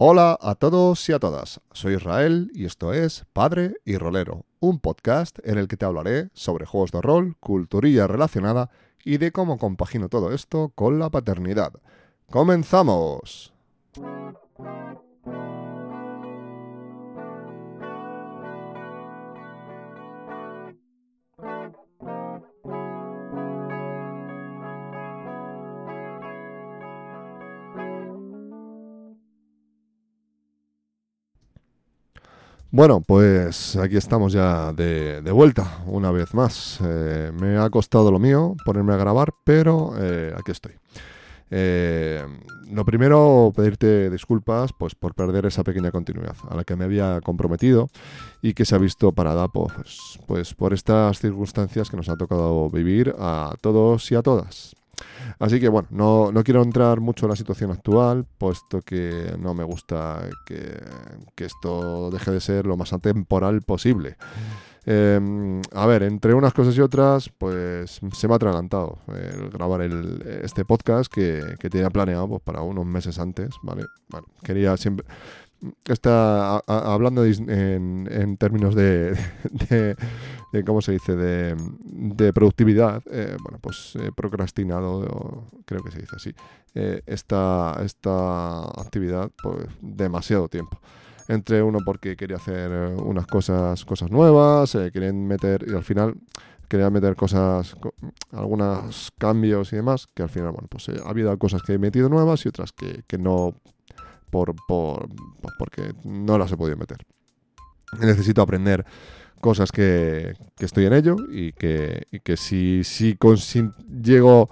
Hola a todos y a todas, soy Israel y esto es Padre y Rolero, un podcast en el que te hablaré sobre juegos de rol, culturilla relacionada y de cómo compagino todo esto con la paternidad. ¡Comenzamos! Bueno, pues aquí estamos ya de, vuelta, una vez más. Eh, me ha costado lo mío ponerme a grabar, pero eh, aquí estoy. Eh, lo primero, pedirte disculpas pues, por perder esa pequeña continuidad a la que me había comprometido y que se ha visto parada pues, pues por estas circunstancias que nos ha tocado vivir a todos y a todas. Así que bueno, no, quiero entrar mucho en la situación actual, puesto que no me gusta que, esto deje de ser lo más atemporal posible. Em, a ver, entre unas cosas y otras, pues se me ha atragantado el grabar este podcast que, tenía planeado pues, para unos meses antes, ¿vale? Bueno, quería siempre está hablando en, términos de, ¿cómo se dice?, de, productividad, eh, bueno, pues he procrastinado, creo que se dice así, eh, esta, esta actividad pues demasiado tiempo. Entre uno porque quería hacer unas cosas, cosas nuevas, eh, querían meter, y al final quería meter cosas, algunos cambios y demás, que al final, bueno, pues ha habido cosas que he metido nuevas y otras que, que no por, por, porque no las he podido meter. Necesito aprender cosas que, que estoy en ello y que, y que si, si, llego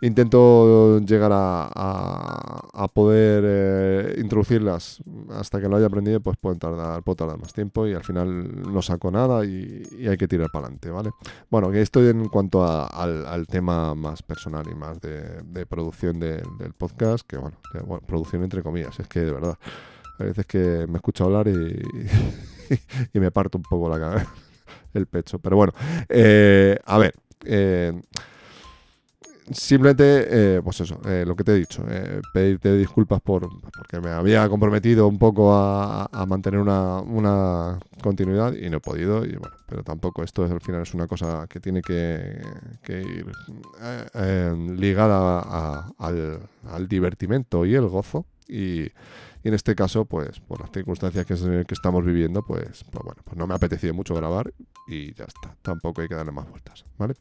intento llegar a, poder eh, introducirlas hasta que lo haya aprendido, pues pueden tardar, puedo tardar más tiempo y al final no saco nada y, hay que tirar para adelante, ¿vale? Bueno, que estoy en cuanto al, tema más personal y más de, producción del podcast, que bueno, producción entre comillas, es que de verdad, a veces que me escucho hablar y, y me parto un poco la cabeza, el pecho, pero bueno, eh, a ver, eh, simplemente, eh, pues eso, eh, lo que te he dicho, eh, pedirte disculpas por porque me había comprometido un poco a, mantener una, continuidad y no he podido, y bueno, pero tampoco esto es, al final es una cosa que tiene que, ir ligada al, divertimento y el gozo y, en este caso, pues por las circunstancias que, que estamos viviendo, pues, pues bueno, pues no me ha apetecido mucho grabar y ya está, tampoco hay que darle más vueltas, ¿vale?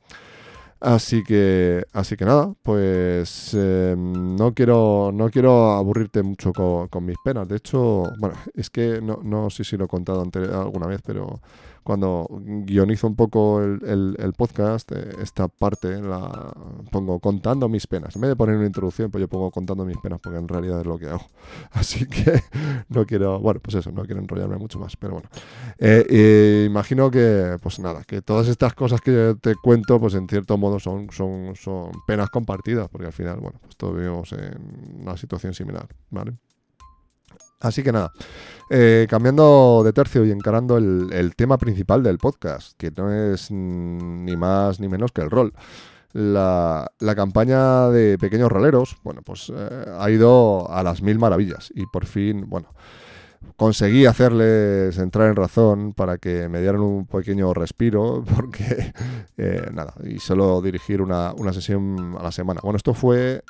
Así que, así que nada, pues em, no, quiero, no quiero aburrirte mucho con, mis penas. De hecho, bueno, es que no, no sé si lo he contado alguna vez, pero cuando guionizo un poco el, podcast, eh, esta parte la pongo contando mis penas. En vez de poner una introducción, pues yo pongo contando mis penas, porque en realidad es lo que hago. Así que no quiero, bueno, pues eso, no quiero enrollarme mucho más, pero bueno. Eh, imagino que, pues nada, que todas estas cosas que te cuento, pues en cierto modo son, son, son penas compartidas, porque al final, bueno, pues todos vivimos en una situación similar, ¿vale? Así que nada, eh, cambiando de tercio y encarando el, tema principal del podcast, que no es ni más ni menos que el rol. La, campaña de pequeños roleros, bueno, pues eh, ha ido a las mil maravillas y por fin, bueno, conseguí hacerles entrar en razón para que me dieran un pequeño respiro, porque eh, nada, y solo dirigir una, una sesión a la semana. Bueno, esto fue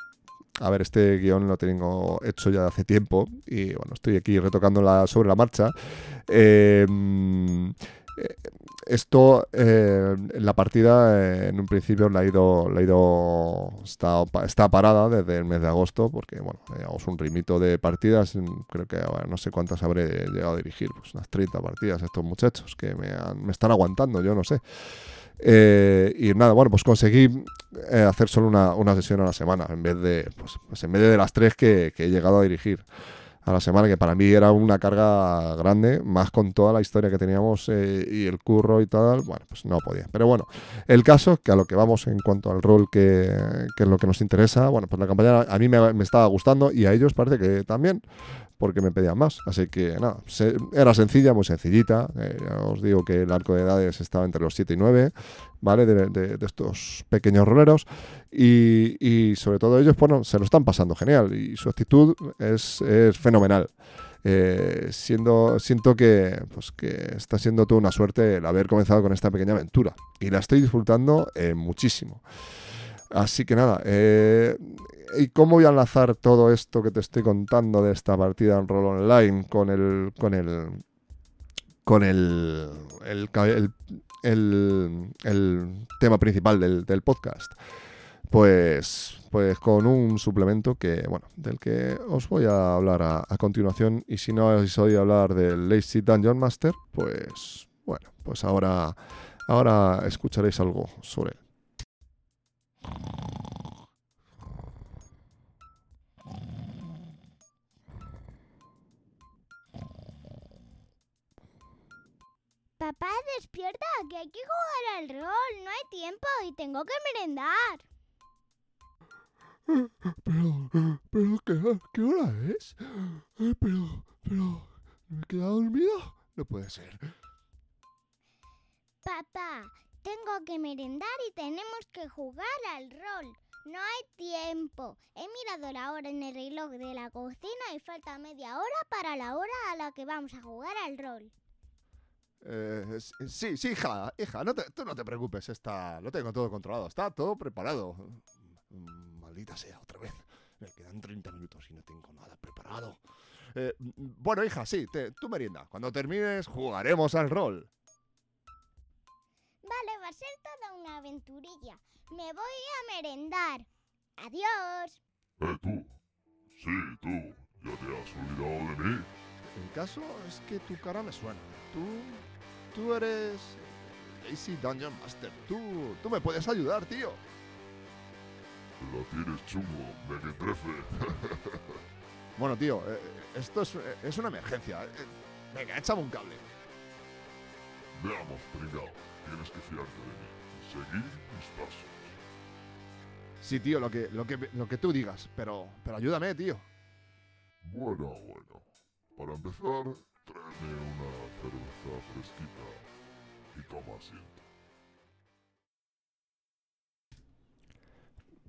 a ver, este guion lo tengo hecho ya hace tiempo y bueno, estoy aquí retocándola sobre la marcha. Em, eh, esto, eh, la partida eh, en un principio la ha ido, la ha ido está, está, parada desde el mes de agosto porque, bueno, llevamos un ritmito de partidas, creo que no sé cuántas habré llegado a dirigir, pues unas 30 partidas estos muchachos que me, me están aguantando, yo no sé. Eh, y nada, bueno, pues conseguí eh, hacer solo una, una, sesión a la semana, en vez de, pues, pues en vez de las tres que, he llegado a dirigir a la semana, que para mí era una carga grande, más con toda la historia que teníamos eh, y el curro y tal, bueno, pues no podía. Pero bueno, el caso, que a lo que vamos en cuanto al rol que, que es lo que nos interesa, bueno, pues la campaña a mí me, me estaba gustando y a ellos parece que también, porque me pedían más. Así que nada, era sencilla, muy sencillita. Eh, ya os digo que el arco de edades estaba entre los 7 y 9, ¿vale? De, estos pequeños roleros. Y, sobre todo ellos, bueno, se lo están pasando genial y su actitud es, fenomenal. Eh, siendo, siento que, pues, que está siendo toda una suerte el haber comenzado con esta pequeña aventura. Y la estoy disfrutando eh, muchísimo. Así que nada, eh, ¿y cómo voy a enlazar todo esto que te estoy contando de esta partida en rol online con el con el con el el, tema principal del, podcast? Pues, pues con un suplemento que, bueno, del que os voy a hablar a, a continuación. Y si no os oído hablar del Lazy Dungeon Master, pues bueno, pues ahora, ahora escucharéis algo sobre él. Papá, despierta, que hay que jugar al rol. No hay tiempo y tengo que merendar. Pero, pero, ¿qué, hora es? Pero, pero, ¿me he quedado dormido? No puede ser. Papá, tengo que merendar y tenemos que jugar al rol. No hay tiempo. He mirado la hora en el reloj de la cocina y falta media hora para la hora a la que vamos a jugar al rol. Eh, sí, sí, hija, hija, no te, tú no te preocupes, está, lo tengo todo controlado, está todo preparado. Maldita sea, otra vez. Me quedan 30 minutos y no tengo nada preparado. Eh, bueno, hija, sí, tú merienda. Cuando termines, jugaremos al rol. Va a ser toda una aventurilla. Me voy a merendar. Adiós. Eh, tú. Sí, tú. ¿Ya te has olvidado de mí? El caso es que tu cara me suena. Tú. Tú eres. Lazy Dungeon Master. Tú. Tú me puedes ayudar, tío. Lo tienes chungo, mequetrefe. bueno, tío, eh, esto es, es, una emergencia. Eh, venga, échame un cable. Veamos, pringao. Tienes que fiarte de mí. Seguir mis pasos. Sí, tío, lo que, lo que, lo que tú digas. Pero, pero ayúdame, tío. Bueno, bueno. Para empezar, tráeme una cerveza fresquita y toma asiento.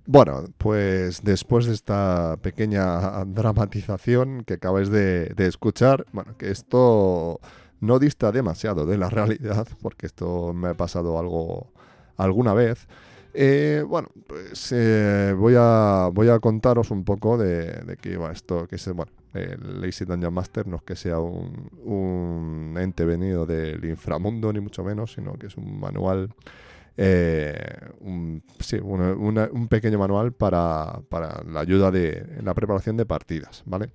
Bueno, pues después de esta pequeña dramatización que acabáis de, de escuchar, bueno, que esto no dista demasiado de la realidad, porque esto me ha pasado algo alguna vez. Eh, bueno, pues eh, voy, a, voy a contaros un poco de, qué va esto, que es, bueno, el Lazy Dungeon Master no es que sea un, un, ente venido del inframundo, ni mucho menos, sino que es un manual, eh, un, sí, un pequeño manual para, para, la ayuda de la preparación de partidas, ¿vale?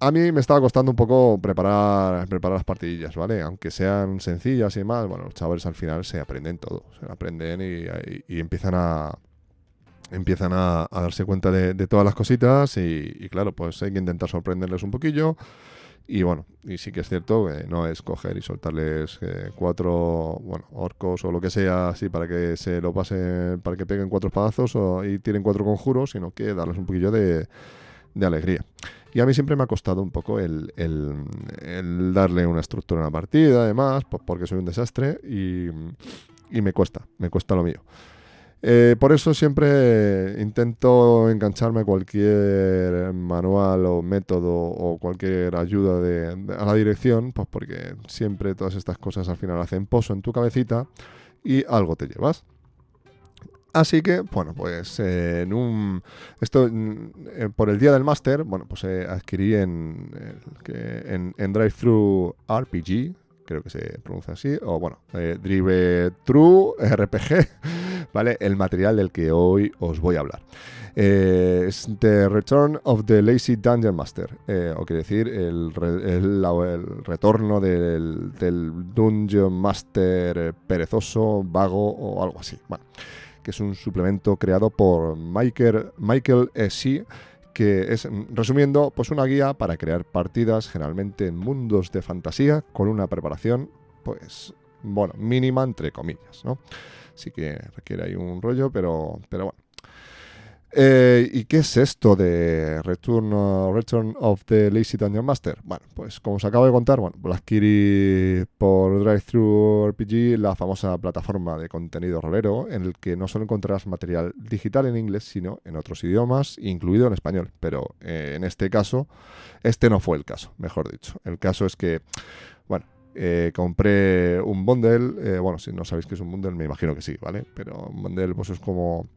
A mí me estaba costando un poco preparar, preparar las partidillas, ¿vale? Aunque sean sencillas y más, bueno, los chavales al final se aprenden todo. Se aprenden y, empiezan a empiezan a, darse cuenta de, todas las cositas y, claro, pues hay que intentar sorprenderles un poquillo. Y bueno, y sí que es cierto que no es coger y soltarles eh, cuatro, bueno, orcos o lo que sea así para que se lo pasen, para que peguen cuatro espadazos o, y tienen cuatro conjuros, sino que darles un poquillo de alegría. Y a mí siempre me ha costado un poco el, darle una estructura a una partida, además, porque soy un desastre y, me cuesta, me cuesta lo mío. Eh, por eso siempre intento engancharme a cualquier manual o método o cualquier ayuda de, a la dirección, pues porque siempre todas estas cosas al final hacen pozo en tu cabecita y algo te llevas. Así que, bueno, pues eh, en un. Esto, eh, por el día del máster, bueno, pues eh, adquirí en, en, Drive-Thru RPG, creo que se pronuncia así, o bueno, Drive True RPG, ¿vale? El material del que hoy os voy a hablar. es The Return of the Lazy Dungeon Master, o quiere decir el, el, retorno del, del Dungeon Master perezoso, vago o algo así. Bueno que es un suplemento creado por Michael, Michael E. que es, resumiendo, pues una guía para crear partidas generalmente en mundos de fantasía con una preparación, pues, bueno, mínima entre comillas, ¿no? Sí que requiere ahí un rollo, pero, pero bueno. Eh, ¿Y qué es esto de Return, Return of the Lazy Dungeon Master? Bueno, pues como os acabo de contar, bueno, adquirí por Drive-Thru RPG, la famosa plataforma de contenido rolero, en el que no solo encontrarás material digital en inglés, sino en otros idiomas, incluido en español. Pero eh, en este caso, este no fue el caso, mejor dicho. El caso es que, bueno, eh, compré un bundle, eh, bueno, si no sabéis qué es un bundle, me imagino que sí, ¿vale? Pero un bundle pues es como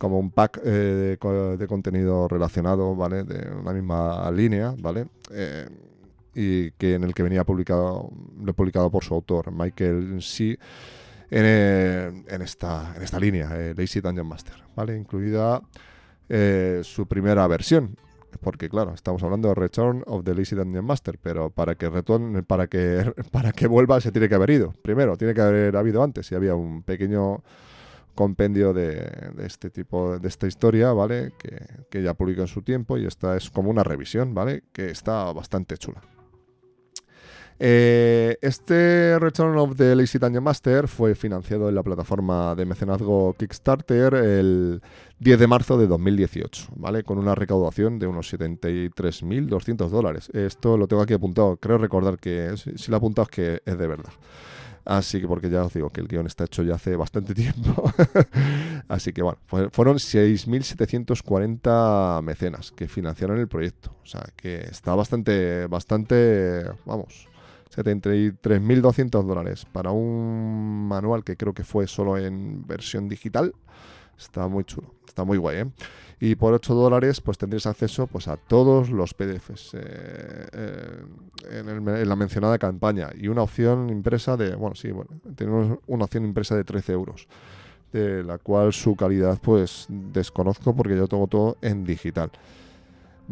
como un pack eh, de, de contenido relacionado, ¿vale? De una misma línea, ¿vale? Eh, y que en el que venía publicado, lo publicado por su autor, Michael C. En, eh, en esta, en esta línea, eh, Lazy Dungeon Master, ¿vale? Incluida su primera versión. Porque claro, estamos hablando de Return of the Lazy Dungeon Master, pero para que retorne, para que para que vuelva se tiene que haber ido. Primero, tiene que haber habido antes. Y había un pequeño compendio de, este tipo, de esta historia, ¿vale? Que, ya publicó en su tiempo y esta es como una revisión, ¿vale? Que está bastante chula. Eh, este Return of the Lazy Dungeon Master fue financiado en la plataforma de mecenazgo Kickstarter el 10 de marzo de 2018, ¿vale? Con una recaudación de unos 73.200 dólares. Esto lo tengo aquí apuntado. Creo recordar que si, si lo he apuntado es que es de verdad. Así que, porque ya os digo que el guion está hecho ya hace bastante tiempo. Así que, bueno, fue- fueron 6.740 mecenas que financiaron el proyecto. O sea, que está bastante, bastante, vamos, 73.200 dólares para un manual que creo que fue solo en versión digital. Está muy chulo, está muy guay, ¿eh? Y por 8 dólares pues tendréis acceso pues, a todos los PDFs eh, eh, en, el- en la mencionada campaña y una opción impresa de, bueno, sí, bueno, tenemos una opción impresa de 13 euros, de la cual su calidad pues desconozco porque yo tengo todo en digital.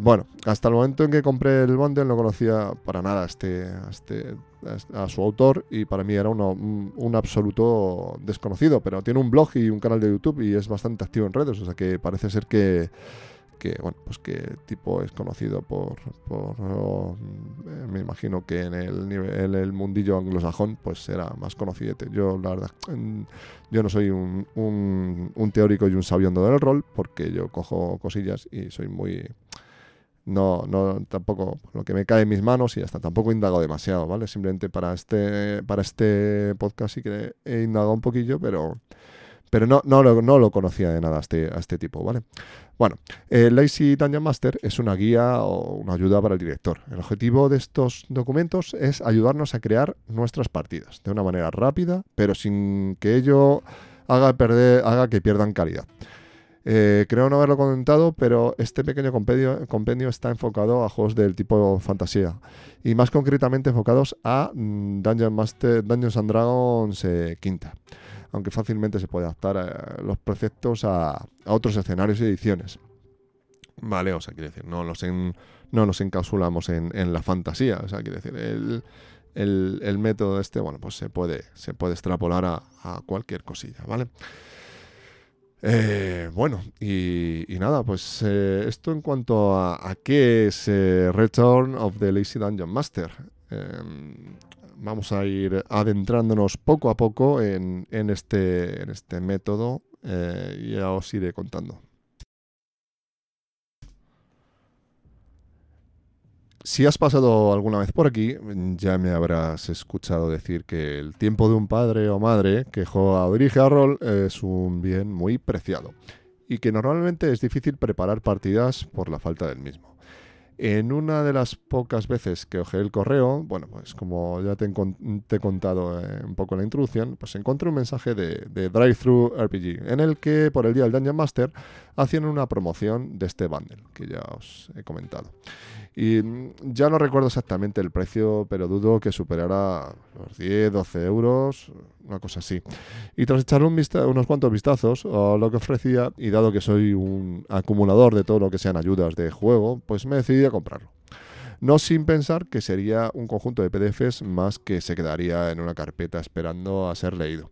Bueno, hasta el momento en que compré el bundle no conocía para nada a, este, a, este, a este- su autor y para mí era uno- un, un absoluto desconocido, pero tiene un blog y un canal de YouTube y es bastante activo en redes, o sea que parece ser que, que bueno, pues que tipo es conocido por, por eh, me imagino que en el, en el mundillo anglosajón pues será más conocido. Yo la verdad, mm, yo no soy un, un, teórico y un sabiondo del rol porque yo cojo cosillas y soy muy no, no, tampoco lo que me cae en mis manos y hasta tampoco indago demasiado, ¿vale? Simplemente para este, para este podcast sí que he indagado un poquillo, pero, pero no, no, lo, no lo conocía de nada a este, a este tipo, ¿vale? Bueno, el Lazy Dungeon Master es una guía o una ayuda para el director. El objetivo de estos documentos es ayudarnos a crear nuestras partidas de una manera rápida, pero sin que ello haga, perder, haga que pierdan calidad. Eh, creo no haberlo comentado, pero este pequeño compendio, compendio está enfocado a juegos del tipo fantasía y más concretamente enfocados a mm, Dungeon Master, Dungeons and Dragons eh, quinta, aunque fácilmente se puede adaptar eh, los preceptos a, a otros escenarios y ediciones. Vale, o sea, quiere decir, no los, en, no nos encapsulamos en, en la fantasía, o sea, quiere decir, el, el, el método este, bueno, pues se puede, se puede extrapolar a, a cualquier cosilla, ¿vale? Eh, bueno, y, nada, pues eh, esto en cuanto a, a qué es eh, Return of the Lazy Dungeon Master. Em, vamos a ir adentrándonos poco a poco en, en este, en este método eh, y ya os iré contando. Si has pasado alguna vez por aquí, ya me habrás escuchado decir que el tiempo de un padre o madre que juega o dirige a rol es un bien muy preciado y que normalmente es difícil preparar partidas por la falta del mismo. En una de las pocas veces que ojeé el correo, bueno, pues como ya te, he contado eh, un poco en la introducción, pues encontré un mensaje de, de Drive-Thru RPG, en el que por el día del Dungeon Master hacían una promoción de este bundle, que ya os he comentado. Y mm, ya no recuerdo exactamente el precio, pero dudo que superara los 10, 12 euros, una cosa así. Y tras echarle un unos cuantos vistazos a lo que ofrecía, y dado que soy un acumulador de todo lo que sean ayudas de juego, pues me decidí a comprarlo. No sin pensar que sería un conjunto de PDFs más que se quedaría en una carpeta esperando a ser leído.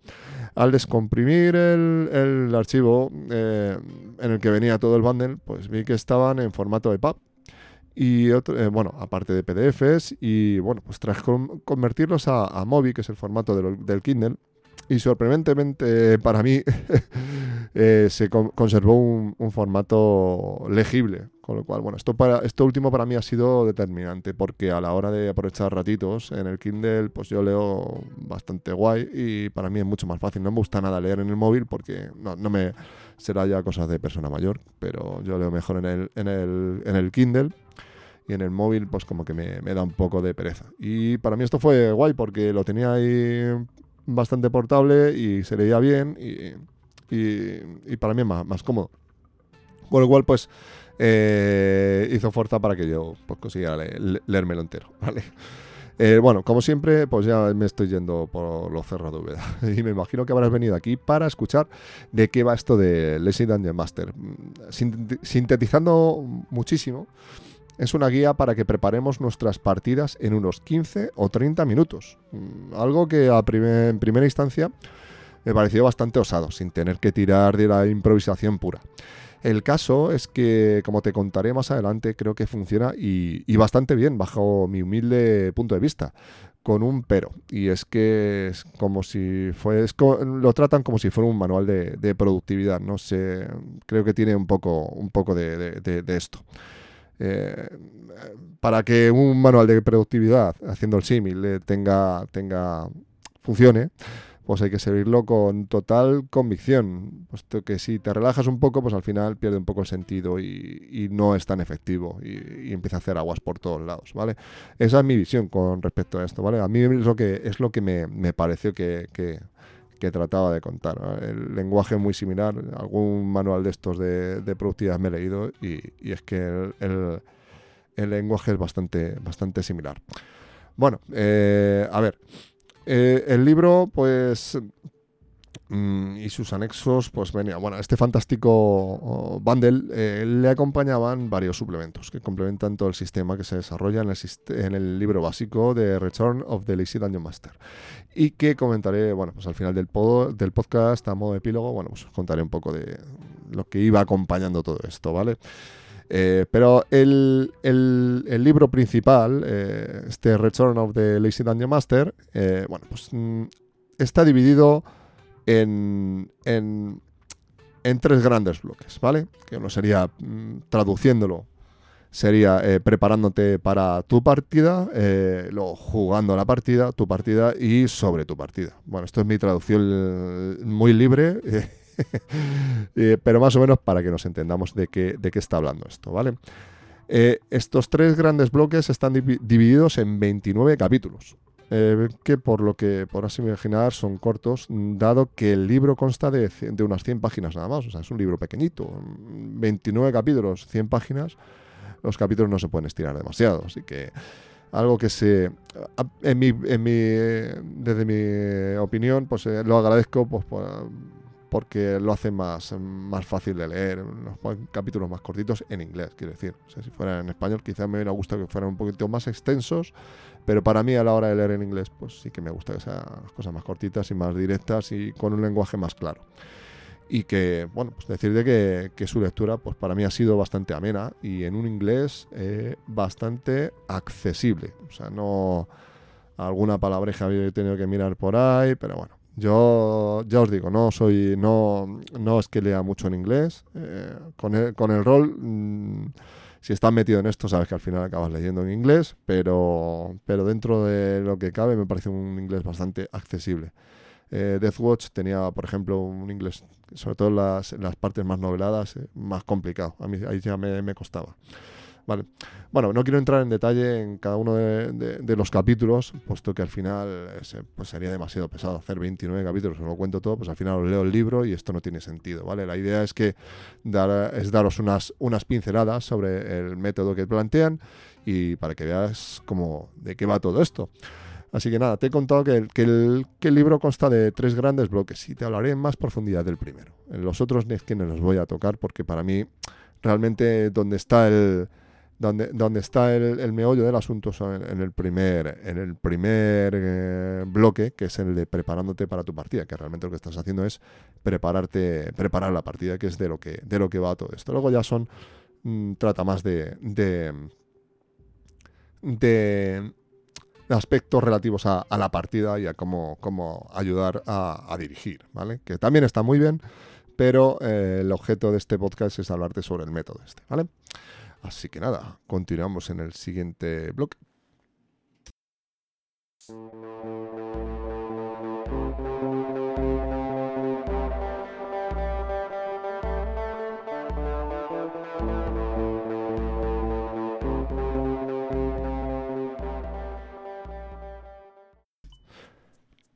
Al descomprimir el, el archivo eh, en el que venía todo el bundle, pues vi que estaban en formato EPUB y otro, eh, bueno, aparte de PDFs y bueno, pues tras con- convertirlos a, a Mobi, que es el formato del, del Kindle, y sorprendentemente para mí eh, se con- conservó un, un formato legible. Con lo cual, bueno, esto, para, esto último para mí ha sido determinante porque a la hora de aprovechar ratitos en el Kindle, pues yo leo bastante guay y para mí es mucho más fácil. No me gusta nada leer en el móvil porque no, no me será ya cosas de persona mayor, pero yo leo mejor en el, en el, en el Kindle y en el móvil pues como que me, me da un poco de pereza. Y para mí esto fue guay porque lo tenía ahí bastante portable y se leía bien y, y- para mí es más, más cómodo. Con lo cual pues eh, hizo fuerza para que yo pues, consiguiera le- le- leérmelo entero, ¿vale? Eh, bueno, como siempre, pues ya me estoy yendo por los cerros de Úbeda. Y me imagino que habrás venido aquí para escuchar de qué va esto de Lazy Dungeon Master. Mm, sinteti- Sintetizando muchísimo, es una guía para que preparemos nuestras partidas en unos 15 o 30 minutos. Mm, Algo que en primera instancia me pareció bastante osado, sin tener que tirar de la improvisación pura. El caso es que, como te contaré más adelante, creo que funciona y, bastante bien, bajo mi humilde punto de vista, con un pero. Y es que es como si lo tratan como si fuera un manual de, productividad. No sé, creo que tiene un poco, un poco de- de esto. Eh, para que un manual de productividad, haciendo el símil, eh, tenga, tenga, funcione, pues hay que seguirlo con total convicción, puesto que si te relajas un poco, pues al final pierde un poco el sentido y, no es tan efectivo y, empieza a hacer aguas por todos lados, ¿vale? Esa es mi visión con respecto a esto, ¿vale? A mí es lo que, es lo que me, me pareció que- que trataba de contar. El lenguaje es muy similar, algún manual de estos de, de productividad me he leído y, y es que el, el- lenguaje es bastante, bastante similar. Bueno, eh, a ver, eh, el libro, pues, y sus anexos, pues venía, bueno, este fantástico oh, bundle eh, le acompañaban varios suplementos que complementan todo el sistema que se desarrolla en el, libro básico de Return of the Lazy Dungeon Master y que comentaré, bueno, pues al final del, pod- del podcast a modo epílogo, bueno, pues os contaré un poco de lo que iba acompañando todo esto, ¿vale? Eh, pero el, el- libro principal, eh, este Return of the Lazy Dungeon Master, bueno, pues mm, está dividido en, en, tres grandes bloques, ¿vale? Que uno sería, mm, traduciéndolo, sería eh, preparándote para tu partida, eh, luego jugando la partida, tu partida y sobre tu partida. Bueno, esto es mi traducción muy libre, eh, pero más o menos para que nos entendamos de qué, de qué está hablando esto, ¿vale? Eh, estos tres grandes bloques están divi- divididos en 29 capítulos. Eh, que por lo que podrás imaginar son cortos, mm, dado que el libro consta de, de unas 100 páginas nada más, o sea, es un libro pequeñito, mm, 29 capítulos, 100 páginas, los capítulos no se pueden estirar demasiado, así que algo que se, en mi, en mi, desde mi opinión, pues eh, lo agradezco pues, por- porque lo hace más, más fácil de leer, pa- capítulos más cortitos en inglés, quiero decir. O sea, si fuera en español quizás me hubiera gustado que fueran un poquito más extensos, pero para mí a la hora de leer en inglés, pues sí que me gusta que sean las cosas más cortitas y más directas y con un lenguaje más claro. Y que, bueno, pues decir de que, que su lectura, pues para mí ha sido bastante amena y en un inglés eh, bastante accesible. O sea, no alguna palabreja había tenido que mirar por ahí, pero bueno. Yo ya os digo, no soy, no, no es que lea mucho en inglés. eh, con, el, con el rol, mm, si estás metido en esto, sabes que al final acabas leyendo en inglés, pero, pero dentro de lo que cabe me parece un inglés bastante accesible. Eh, Deathwatch tenía, por ejemplo, un inglés, sobre todo en las, las partes más noveladas, eh, más complicado. A mí ahí ya me, me costaba. Bueno, no quiero entrar en detalle en cada uno de, los capítulos, puesto que al final pues sería demasiado pesado hacer 29 capítulos, os lo cuento todo, pues al final os leo el libro y esto no tiene sentido, ¿vale? La idea es que dar, es daros unas, unas pinceladas sobre el método que plantean y para que veas cómo, de qué va todo esto. Así que nada, te he contado que el, que el, libro consta de tres grandes bloques y te hablaré en más profundidad del primero. En los otros es que no los voy a tocar porque para mí realmente donde está el donde, donde está el, el meollo del asunto en, el primer en el primer eh, bloque que es el de preparándote para tu partida que realmente lo que estás haciendo es prepararte preparar la partida que es de lo que de lo que va todo esto luego ya son mm, trata más de de, de aspectos relativos a, la partida y a cómo, cómo ayudar a, dirigir, ¿vale? Que también está muy bien, pero eh, el objeto de este podcast es hablarte sobre el método este, ¿vale? Así que nada, continuamos en el siguiente bloque.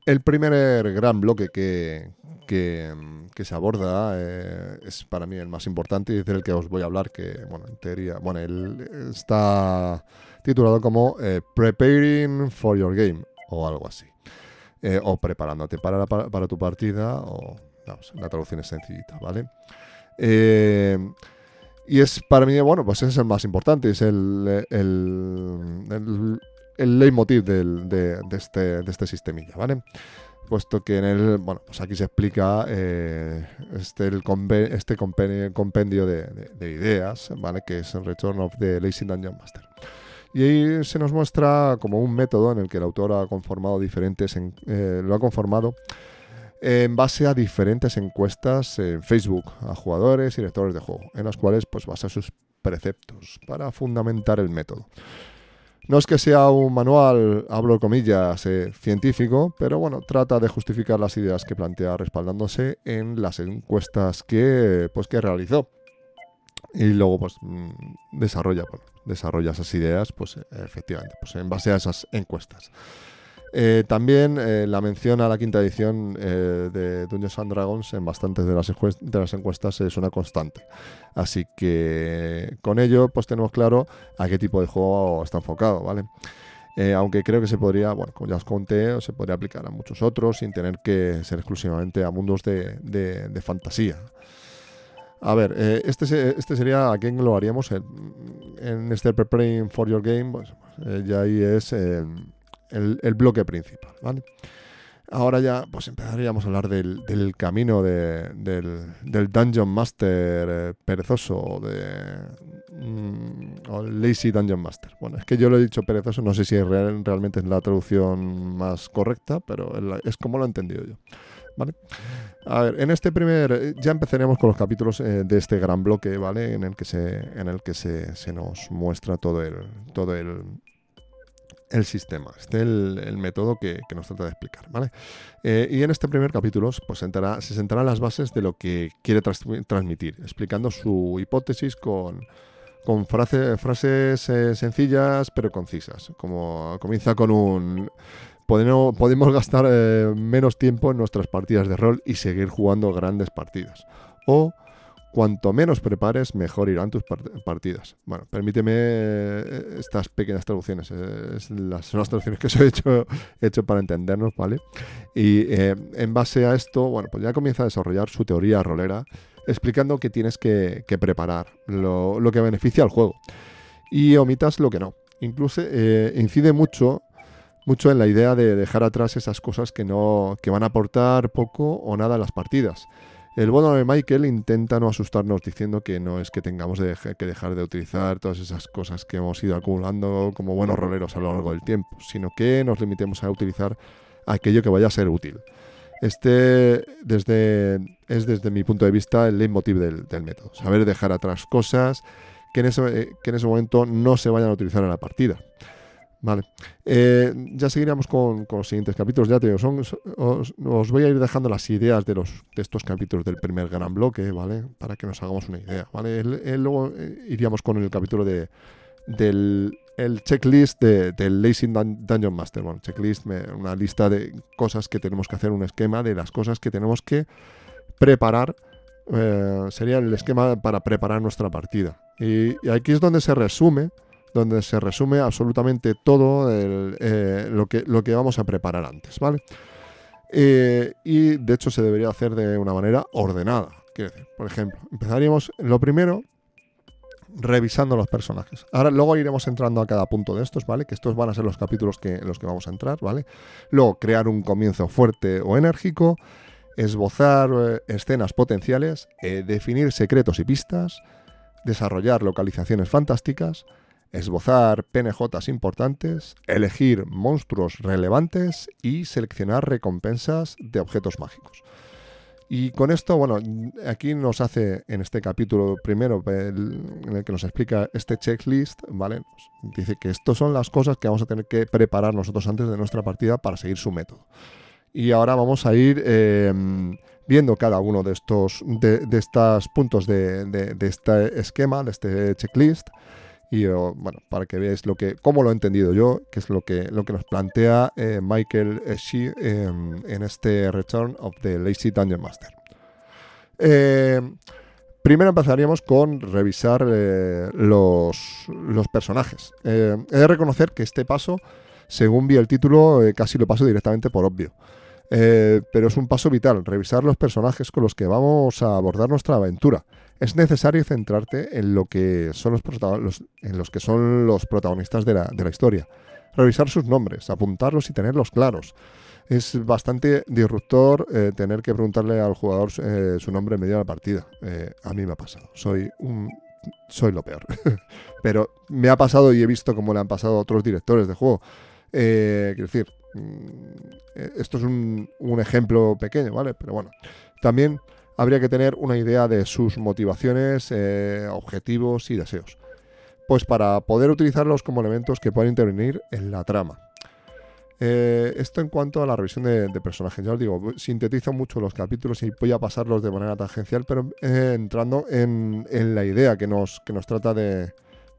El primer gran bloque que, que, se aborda eh, es para mí el más importante y es del que os voy a hablar, que, bueno, en teoría, bueno, él está titulado como eh, Preparing for Your Game o algo así. Eh, o preparándote para, para, tu partida, o vamos, la traducción es sencillita, ¿vale? y es para mí, bueno, pues es el más importante, es el, el, el, leitmotiv del, de, de, este, de este sistemilla, ¿vale? Puesto que en el, bueno, pues aquí se explica eh, este, este compendio de, ideas, ¿vale? Que es el Return of the Lazy Dungeon Master. Y ahí se nos muestra como un método en el que el autor ha conformado diferentes, eh, lo ha conformado en base a diferentes encuestas en Facebook a jugadores y lectores de juego, en las cuales pues basa sus preceptos para fundamentar el método. No es que sea un manual, hablo comillas, eh, científico, pero bueno, trata de justificar las ideas que plantea respaldándose en las encuestas que, pues, que realizó. Y luego pues mm, desarrolla, desarrolla esas ideas, pues efectivamente, pues en base a esas encuestas. Eh, también eh, la mención a la quinta edición eh, de Dungeons and Dragons en bastantes de las, encuestas es una constante. Así que con ello pues tenemos claro a qué tipo de juego está enfocado, ¿vale? aunque creo que se podría, bueno, como ya os conté, se podría aplicar a muchos otros sin tener que ser exclusivamente a mundos de, fantasía. A ver, este, este sería a quién lo haríamos en, en este Preparing for Your Game, pues, ya ahí es el, bloque principal. ¿vale? Ahora ya pues empezaríamos a hablar del, camino del, Dungeon Master eh, perezoso de, mm, o Lazy Dungeon Master. Bueno, es que yo lo he dicho perezoso, no sé si realmente es la traducción más correcta, pero es como lo he entendido yo. ¿Vale? A ver, en este primer, eh, ya empezaremos con los capítulos eh, de este gran bloque, ¿vale? En el que se, en el que se, se nos muestra todo el, todo el, el sistema, este es el, método que, nos trata de explicar, ¿vale? Eh, y en este primer capítulo pues, se sentará en las bases de lo que quiere transmitir, explicando su hipótesis con, con frases eh, sencillas pero concisas, como comienza con un... Podemos, podemos gastar eh, menos tiempo en nuestras partidas de rol y seguir jugando grandes partidas. O Cuanto menos prepares, mejor irán tus partidas. Bueno, permíteme eh, estas pequeñas traducciones. Eh, las, son las traducciones que os he hecho, hecho para entendernos, ¿vale? Y eh, en base a esto, bueno, pues ya comienza a desarrollar su teoría rolera, explicando que tienes que, preparar, lo, que beneficia al juego. Y omitas lo que no. Incluso incide mucho mucho en la idea de dejar atrás esas cosas que no que van a aportar poco o nada a las partidas. El bueno de Michael intenta no asustarnos diciendo que no es que tengamos que dejar de utilizar todas esas cosas que hemos ido acumulando como buenos roleros a lo largo del tiempo, sino que nos limitemos a utilizar aquello que vaya a ser útil. Este desde, es desde mi punto de vista el leitmotiv del, del método, saber dejar atrás cosas que en, ese, eh, que en ese momento no se vayan a utilizar en la partida. Vale. Eh, ya seguiremos con, los siguientes capítulos. Ya te digo, son, os, voy a ir dejando las ideas de, los, de estos capítulos del primer gran bloque, ¿vale? Para que nos hagamos una idea, ¿vale? luego eh, iríamos con el capítulo de, del el checklist del de Lazy Dungeon Master. Bueno, checklist, una lista de cosas que tenemos que hacer, un esquema de las cosas que tenemos que preparar. Eh, sería el esquema para preparar nuestra partida. y aquí es donde se resume donde se resume absolutamente todo eh, lo, que, vamos a preparar antes, ¿vale? Eh, y de hecho se debería hacer de una manera ordenada. por ejemplo, empezaríamos lo primero revisando los personajes. Ahora luego iremos entrando a cada punto de estos, ¿vale? Que estos van a ser los capítulos que, en los que vamos a entrar, ¿vale? Luego crear un comienzo fuerte o enérgico, esbozar eh, escenas potenciales, definir secretos y pistas, desarrollar localizaciones fantásticas, esbozar PNJs importantes, elegir monstruos relevantes y seleccionar recompensas de objetos mágicos. Y con esto, bueno, aquí nos hace en este capítulo primero, en el que nos explica este checklist, ¿vale? dice que estas son las cosas que vamos a tener que preparar nosotros antes de nuestra partida para seguir su método. Y ahora vamos a ir em, viendo cada uno de estos de, estos puntos de, de, este esquema, de este checklist. Y bueno, para que veáis lo que, cómo lo he entendido yo, que es lo que, lo que nos plantea eh, Michael Shee en este Return of the Lazy Dungeon Master. Eh, primero empezaríamos con revisar eh, los, los, personajes. he de reconocer que este paso, según vi el título, casi lo paso directamente por obvio. Eh, pero es un paso vital, revisar los personajes con los que vamos a abordar nuestra aventura. Es necesario centrarte en lo que son los, que son los protagonistas de la, historia. Revisar sus nombres, apuntarlos y tenerlos claros. Es bastante disruptor eh, tener que preguntarle al jugador eh, su nombre en medio de la partida. a mí me ha pasado. Soy un, soy lo peor. Pero me ha pasado y he visto cómo le han pasado a otros directores de juego. Quiero decir, Mm, eh, esto es un, ejemplo pequeño, ¿vale? Pero bueno, también habría que tener una idea de sus motivaciones, eh, objetivos y deseos. Pues para poder utilizarlos como elementos que puedan intervenir en la trama. Eh, esto en cuanto a la revisión de, personajes. Ya os digo, sintetizo mucho los capítulos y voy a pasarlos de manera tangencial, pero entrando en, en, la idea que nos, que nos trata de,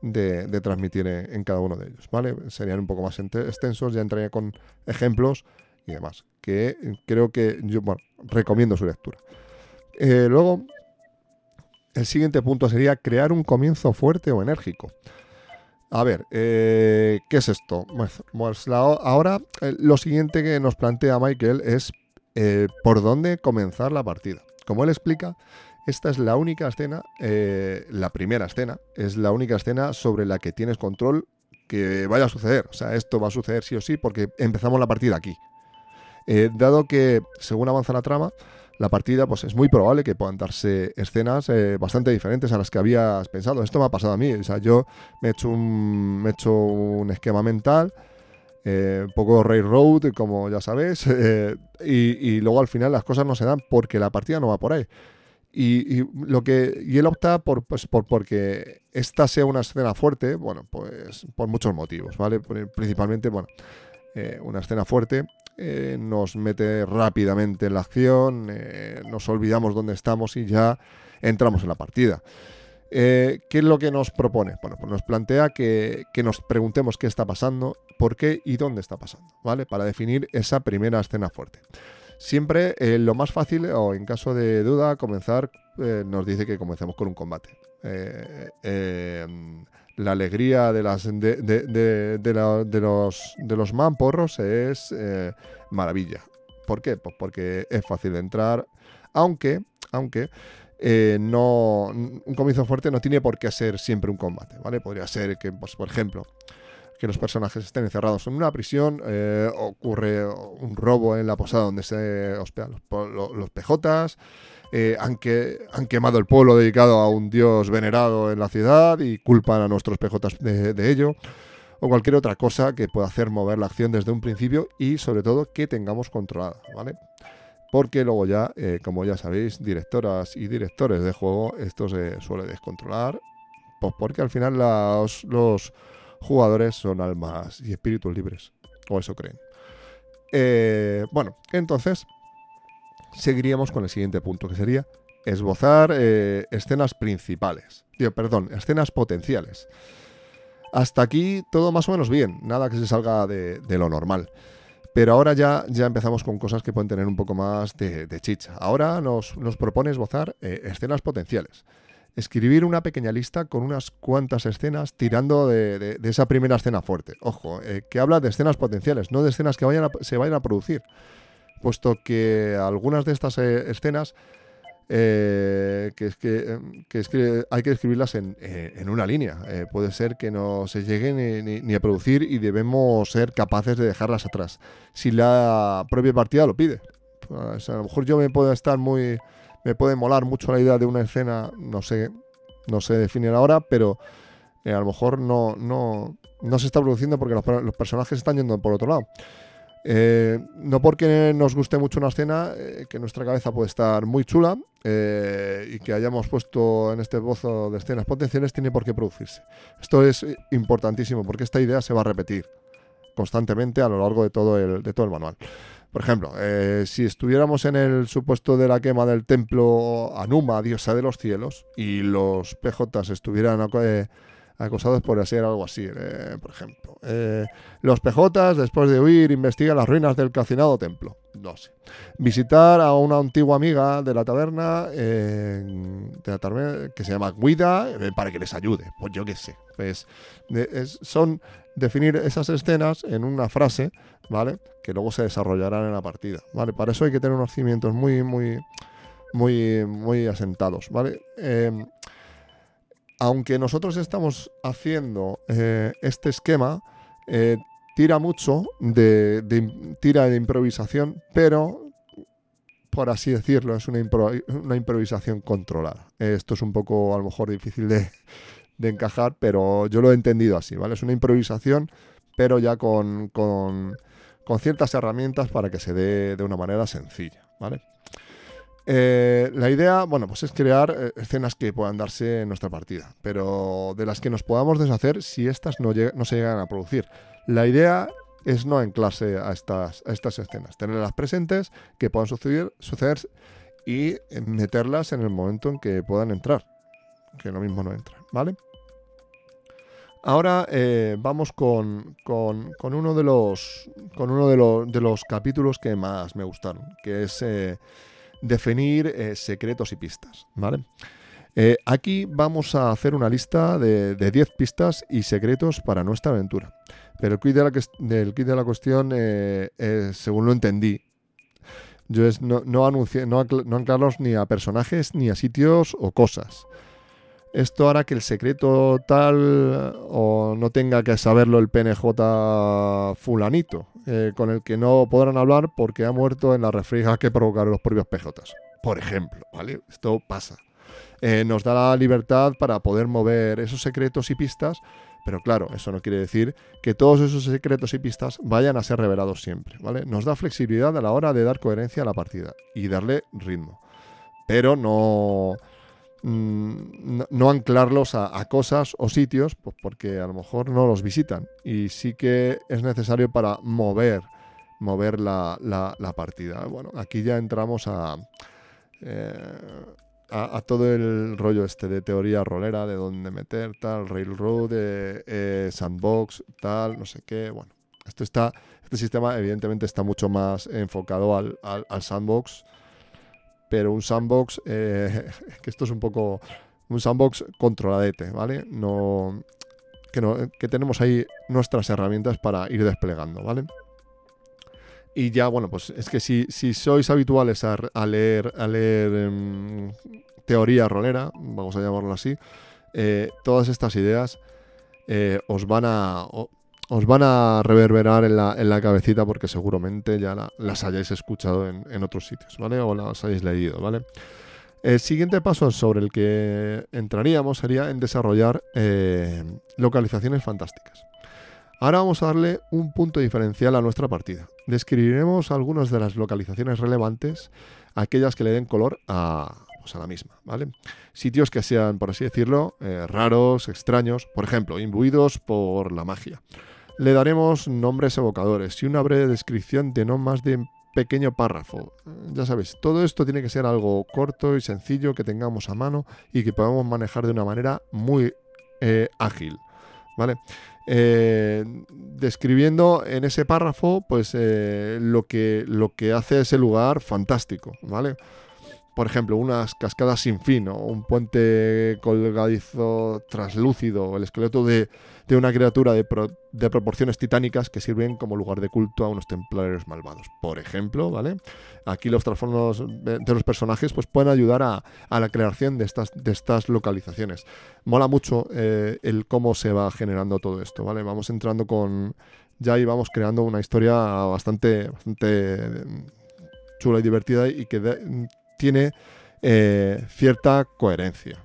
de, transmitir en, cada uno de ellos, ¿vale? Serían un poco más extensos, ya entraría con ejemplos y demás, que creo que yo, recomiendo su lectura. Eh, luego, el siguiente punto sería crear un comienzo fuerte o enérgico. A ver, eh, ¿qué es esto? Pues, pues ahora eh, lo siguiente que nos plantea Michael es por dónde comenzar la partida. Como él explica, esta es la única escena, eh, la primera escena, es la única escena sobre la que tienes control que vaya a suceder. O sea, esto va a suceder sí o sí porque empezamos la partida aquí. Eh, dado que, según avanza la trama, la partida, pues es muy probable que puedan darse escenas eh, bastante diferentes a las que habías pensado. Esto me ha pasado a mí. O sea, yo me he hecho un, esquema mental. un poco railroad, como ya sabéis, y, y, luego al final las cosas no se dan porque la partida no va por ahí. Y, lo que y él opta por, pues, por porque esta sea una escena fuerte, bueno, pues por muchos motivos, ¿vale? Principalmente, bueno, eh, una escena fuerte eh, nos mete rápidamente en la acción, eh, nos olvidamos dónde estamos y ya entramos en la partida. ¿Qué es lo que nos propone? Bueno, pues nos plantea que, que, nos preguntemos qué está pasando, por qué y dónde está pasando, ¿vale? Para definir esa primera escena fuerte. Siempre eh, lo más fácil, o en caso de duda, comenzar, eh, nos dice que comencemos con un combate. Eh, la alegría de, las, de, de, los, de los mamporros es maravilla. ¿Por qué? Pues porque es fácil de entrar, aunque, aunque no, un comienzo fuerte no tiene por qué ser siempre un combate, ¿vale? Podría ser que, pues, por ejemplo, que los personajes estén encerrados en una prisión, eh, ocurre un robo en la posada donde se hospedan los, PJs, eh, han, quemado el pueblo dedicado a un dios venerado en la ciudad y culpan a nuestros PJs de, ello, o cualquier otra cosa que pueda hacer mover la acción desde un principio y sobre todo que tengamos controlada, ¿vale? Porque luego ya, eh, como ya sabéis, directoras y directores de juego, esto se suele descontrolar, pues porque al final los jugadores son almas y espíritus libres, o eso creen. Eh, bueno, entonces seguiríamos con el siguiente punto, que sería esbozar eh, escenas principales. perdón, escenas potenciales. Hasta aquí todo más o menos bien, nada que se salga de, lo normal. Pero ahora ya, ya empezamos con cosas que pueden tener un poco más de, chicha. Ahora nos, propone esbozar eh, escenas potenciales escribir una pequeña lista con unas cuantas escenas tirando de, esa primera escena fuerte. Ojo, eh, que habla de escenas potenciales, no de escenas que vayan se vayan a producir. Puesto que algunas de estas eh, escenas eh, que, que, que, hay que escribirlas en, una línea. puede ser que no se lleguen ni, a producir y debemos ser capaces de dejarlas atrás. Si la propia partida lo pide. Pues a lo mejor yo me puedo estar muy me puede molar mucho la idea de una escena, no sé, no sé definir ahora, pero a lo mejor no, no, no se está produciendo porque los, personajes están yendo por otro lado. Eh, no porque nos guste mucho una escena, eh, que nuestra cabeza puede estar muy chula eh, y que hayamos puesto en este bozo de escenas potenciales, tiene por qué producirse. Esto es importantísimo porque esta idea se va a repetir constantemente a lo largo de todo el, de todo el manual. Por ejemplo, si estuviéramos en el supuesto de la quema del templo Anuma, diosa de los cielos, y los PJs estuvieran acosados por hacer algo así, eh, por ejemplo. Eh, los PJs, después de huir, investigan las ruinas del calcinado templo. No sé. Visitar a una antigua amiga de la taberna, de la taberna que se llama Guida eh, para que les ayude. Pues yo qué sé. Pues, son definir esas escenas en una frase, ¿vale? Que luego se desarrollarán en la partida, ¿vale? Para eso hay que tener unos cimientos muy, muy, muy, muy asentados, ¿vale? aunque nosotros estamos haciendo eh, este esquema, eh, tira mucho de, tira de improvisación, pero por así decirlo, es una, improvisación controlada. Esto es un poco a lo mejor difícil de, encajar, pero yo lo he entendido así, ¿vale? Es una improvisación, pero ya con, con, con ciertas herramientas para que se dé de una manera sencilla, ¿vale? Eh, la idea, bueno, pues es crear eh, escenas que puedan darse en nuestra partida, pero de las que nos podamos deshacer si estas no, no se llegan a producir. La idea es no anclarse a estas, escenas, tenerlas presentes, que puedan suceder, suceder y meterlas en el momento en que puedan entrar, que lo mismo no entran, ¿vale? Ahora eh, vamos con, uno, de los, de, de capítulos que más me gustaron, que es definir eh, secretos y pistas, ¿vale? Eh, aquí vamos a hacer una lista de, 10 pistas y secretos para nuestra aventura. Pero el kit de la, del de la cuestión, eh, según lo entendí, no, no, no ni a personajes, ni a sitios o cosas. Esto hará que el secreto tal o no tenga que saberlo el PNJ fulanito, eh, con el que no podrán hablar porque ha muerto en la refriega que provocaron los propios PJs. Por ejemplo, ¿vale? Esto pasa. Eh, nos da la libertad para poder mover esos secretos y pistas, pero claro, eso no quiere decir que todos esos secretos y pistas vayan a ser revelados siempre, ¿vale? Nos da flexibilidad a la hora de dar coherencia a la partida y darle ritmo. Pero no Mm, no, anclarlos a, cosas o sitios, pues porque a lo mejor no los visitan. Y sí que es necesario para mover, mover la, partida. Bueno, aquí ya entramos eh, a, todo el rollo este de teoría rolera, de dónde meter, tal, railroad, eh, eh, sandbox, tal, no sé qué. Bueno, esto está, este sistema evidentemente está mucho más enfocado al, al sandbox pero un sandbox, eh, que esto es un poco un sandbox controladete, ¿vale? No, que, no, que tenemos ahí nuestras herramientas para ir desplegando, ¿vale? Y ya, bueno, pues es que si, si sois habituales a, leer, a leer em, teoría rolera, vamos a llamarlo así, eh, todas estas ideas eh, os van a os van a reverberar en la, en la cabecita porque seguramente ya las hayáis escuchado en, otros sitios, ¿vale? O las hayáis leído, ¿vale? El siguiente paso sobre el que entraríamos sería en desarrollar eh, localizaciones fantásticas. Ahora vamos a darle un punto diferencial a nuestra partida. Describiremos algunas de las localizaciones relevantes, aquellas que le den color a, pues la misma, ¿vale? Sitios que sean, por así decirlo, eh, raros, extraños, por ejemplo, imbuidos por la magia. Le daremos nombres evocadores y una breve descripción de no más de un pequeño párrafo. Ya sabéis, todo esto tiene que ser algo corto y sencillo que tengamos a mano y que podamos manejar de una manera muy eh, ágil. ¿Vale? Eh, describiendo en ese párrafo pues eh, lo, que, lo que hace ese lugar fantástico, ¿vale? Por ejemplo, unas cascadas sin fin o un puente colgadizo traslúcido, el esqueleto de, de una criatura de, de, proporciones titánicas que sirven como lugar de culto a unos templarios malvados. Por ejemplo, ¿vale? Aquí los trastornos de los personajes pues, pueden ayudar a, a, la creación de estas, de estas localizaciones. Mola mucho eh, el cómo se va generando todo esto, ¿vale? Vamos entrando con... Ya y vamos creando una historia bastante, bastante chula y divertida y que tiene eh, cierta coherencia.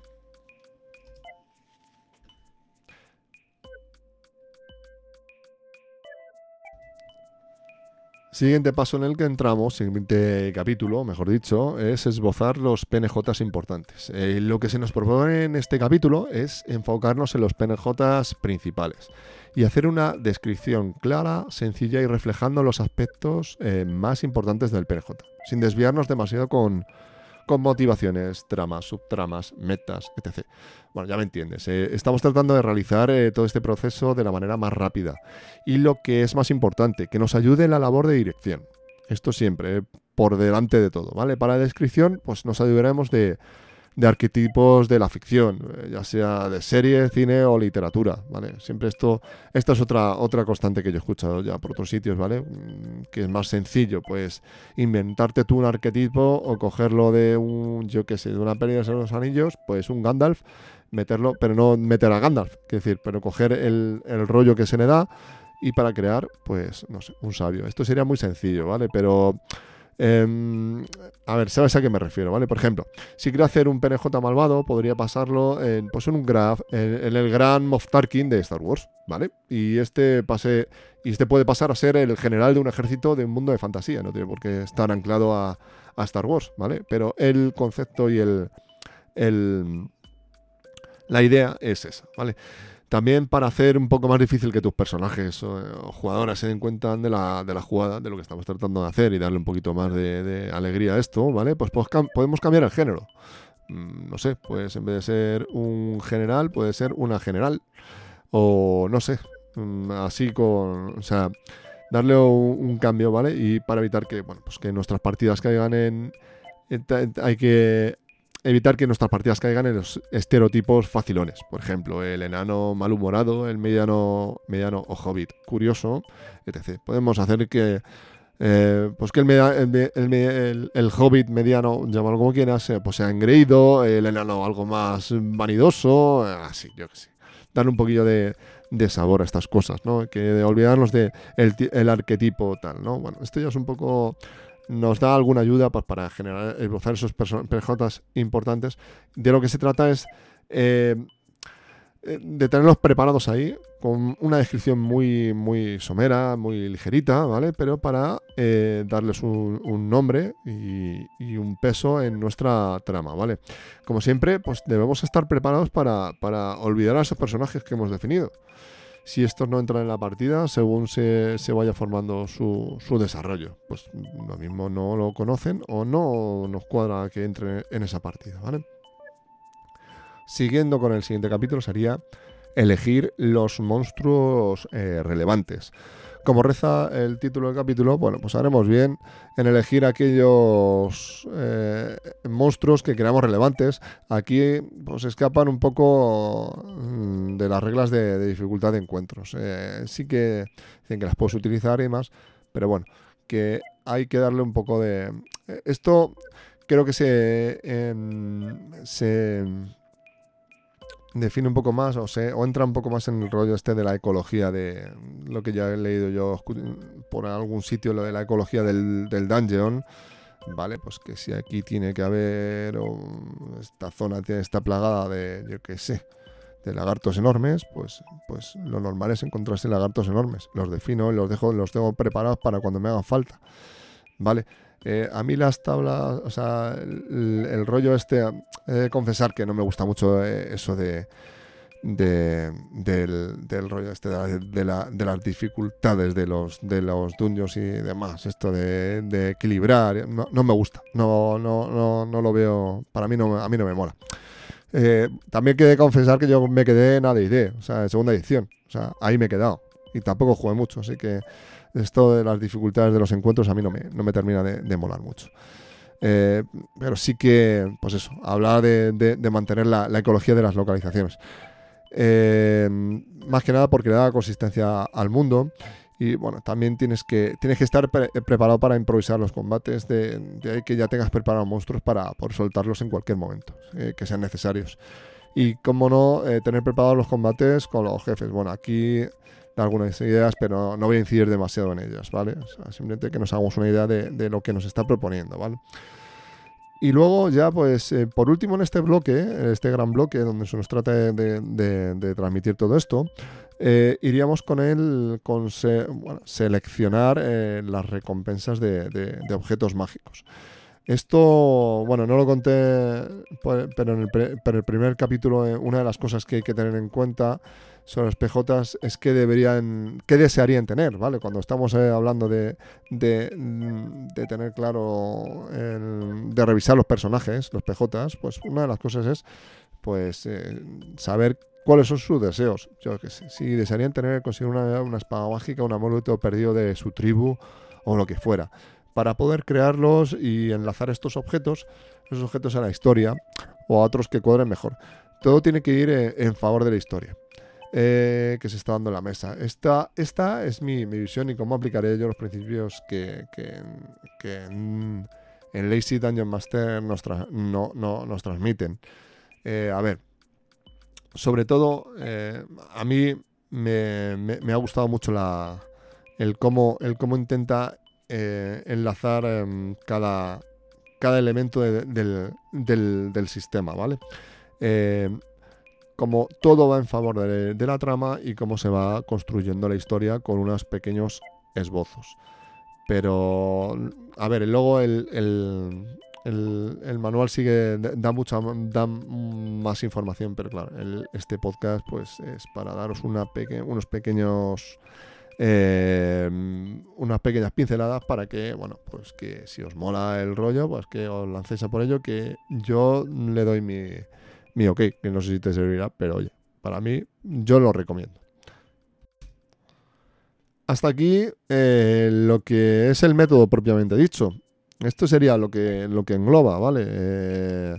Siguiente paso en el que entramos, siguiente capítulo, mejor dicho, es esbozar los PNJs importantes. Eh, lo que se nos propone en este capítulo es enfocarnos en los PNJs principales y hacer una descripción clara, sencilla y reflejando los aspectos eh, más importantes del PNJ, sin desviarnos demasiado con, con motivaciones, tramas, subtramas, metas, etc. Bueno, ya me entiendes. eh, estamos tratando de realizar eh, todo este proceso de la manera más rápida. Y lo que es más importante, que nos ayude en la labor de dirección. Esto siempre, por delante de todo, ¿vale? Para la descripción, pues nos ayudaremos de, de arquetipos de la ficción, eh, ya sea de serie, cine o literatura, ¿vale? Siempre esto, esta es otra, otra constante que yo he escuchado ya por otros sitios, ¿vale? Mm, Que es más sencillo, pues inventarte tú un arquetipo o cogerlo de un, yo qué sé, de una peli de los Anillos, pues un Gandalf, meterlo, pero no meter a Gandalf, es decir, pero coger el, el rollo que se le da y para crear, pues, no sé, un sabio. Esto sería muy sencillo, ¿vale? Pero... em, a ver, ¿sabes a qué me refiero? ¿Vale? Por ejemplo, si quiero hacer un PNJ malvado, podría pasarlo en, pues en un graph, en, el gran Moff Tarkin de Star Wars, ¿vale? Y este pase, y este puede pasar a ser el general de un ejército de un mundo de fantasía, no tiene por qué estar anclado a, a Star Wars, ¿vale? Pero el concepto y el, el la idea es esa, ¿vale? También para hacer un poco más difícil que tus personajes o, jugadoras se den cuenta de la, de la jugada, de lo que estamos tratando de hacer y darle un poquito más de, alegría a esto, ¿vale? Pues, podemos cambiar el género. Mm, No sé, pues en vez de ser un general, puede ser una general. O no sé, mm, así con. O sea, darle un, un cambio, ¿vale? Y para evitar que, bueno, pues que nuestras partidas caigan en- hay que evitar que nuestras partidas caigan en los estereotipos facilones. Por ejemplo, el enano malhumorado, el mediano, mediano o hobbit curioso, etc. Podemos hacer que, eh, pues que el, media- el hobbit mediano, llámalo como quieras, pues sea engreído, el enano algo más vanidoso, así, yo que sé. Darle un poquillo de, de sabor a estas cosas, ¿no? Que de olvidarnos de el arquetipo tal, ¿no? Bueno, esto ya es un poco nos da alguna ayuda pues, para generar, esbozar esos perso- PNJs importantes. De lo que se trata es eh, eh, de tenerlos preparados ahí, con una descripción muy, muy somera, muy ligerita, ¿vale? Pero para eh, darles un, nombre y, y un peso en nuestra trama, ¿vale? Como siempre, pues debemos estar preparados para, para olvidar a esos personajes que hemos definido si estos no entran en la partida según se, se vaya formando su, su desarrollo. Pues lo mismo no lo conocen o no nos cuadra que entre en esa partida, ¿vale? Siguiendo con el siguiente capítulo sería elegir los monstruos eh, relevantes. Como reza el título del capítulo, bueno, pues haremos bien en elegir aquellos eh, monstruos que creamos relevantes. Aquí pues escapan un poco mm, de las reglas de, dificultad de encuentros. Eh, sí que dicen que las puedes utilizar y demás, pero bueno, que hay que darle un poco de... eh, Esto creo que se, se define un poco más o, se, o entra un poco más en el rollo este de la ecología, de lo que ya he leído yo por algún sitio, lo de la ecología del, del dungeon. Vale, pues que si aquí tiene que haber, o esta zona está plagada de, yo qué sé, de lagartos enormes, pues, pues lo normal es encontrarse lagartos enormes. Los defino los dejo, los tengo preparados para cuando me hagan falta. Vale. Eh, a mí las tablas, o sea, el, rollo este, de confesar que no me gusta mucho eh, eso de, de- del, rollo este de, la- de la- de las dificultades de los de los dungeons y demás. Esto de, equilibrar no, me gusta. No, no, no, no lo veo para mí no a mí no me mola. Eh, también quedé confesar que yo me quedé en AD&D o sea en segunda edición. O sea ahí me he quedado. Y tampoco jugué mucho así que esto de las dificultades de los encuentros a mí no me, no me termina de, molar mucho eh, pero sí que, pues eso, hablar de, de- mantener la, la ecología de las localizaciones. Eh, más que nada porque le da consistencia al mundo. Y bueno, también tienes que, tienes que estar pre- preparado para improvisar los combates, de, ahí que ya tengas preparados monstruos para poder soltarlos en cualquier momento, eh, que sean necesarios. Y como no, tener preparados los combates con los jefes. Bueno, aquí da algunas ideas, pero no voy a incidir demasiado en ellas, ¿vale? Simplemente que nos hagamos una idea de, de lo que nos está proponiendo, ¿vale? Y luego ya, pues, eh, por último en este bloque, en este gran bloque donde se nos trata de, de- de- de transmitir todo esto, eh, iríamos con él con seleccionar eh, las recompensas de, de- de objetos mágicos. Esto, bueno, no lo conté, pues, pero en el, pero el primer capítulo, una de las cosas que hay que tener en cuenta sobre los PJs es que deberían, qué desearían tener, ¿vale? Cuando estamos eh, hablando de, de, mm, de tener claro, el- de revisar los personajes, los PJs, pues una de las cosas es, pues, eh, saber cuáles son sus deseos. Yo qué sé, si desearían tener, conseguir una, una espada mágica, un amuleto perdido de su tribu o lo que fuera. Para poder crearlos y enlazar estos objetos, esos objetos a la historia o a otros que cuadren mejor. Todo tiene que ir eh, en favor de la historia eh, que se está dando en la mesa. Esta, esta es mi, mi visión y cómo aplicaré yo los principios que, que, en, en Lazy Dungeon Master nos, tra- no- no- nos transmiten. Eh, a ver, sobre todo, eh, a mí me, ha gustado mucho la, el, cómo, el cómo intenta enlazar em, cada, cada elemento de- del, del- sistema, ¿vale? Como todo va en favor de, la trama y cómo se va construyendo la historia con unos pequeños esbozos. Pero, a ver, luego el, el, el- el manual sigue, da mucha da más información, pero claro, este podcast pues es para daros unos pequeños eh, unas pequeñas pinceladas para que, bueno, pues que si os mola el rollo, pues que os lancéis a por ello, que yo le doy mi, mi ok, que no sé si te servirá, pero oye, para mí yo lo recomiendo. Hasta aquí eh, lo que es el método propiamente dicho. Esto sería lo que, lo que engloba, ¿vale? Eh,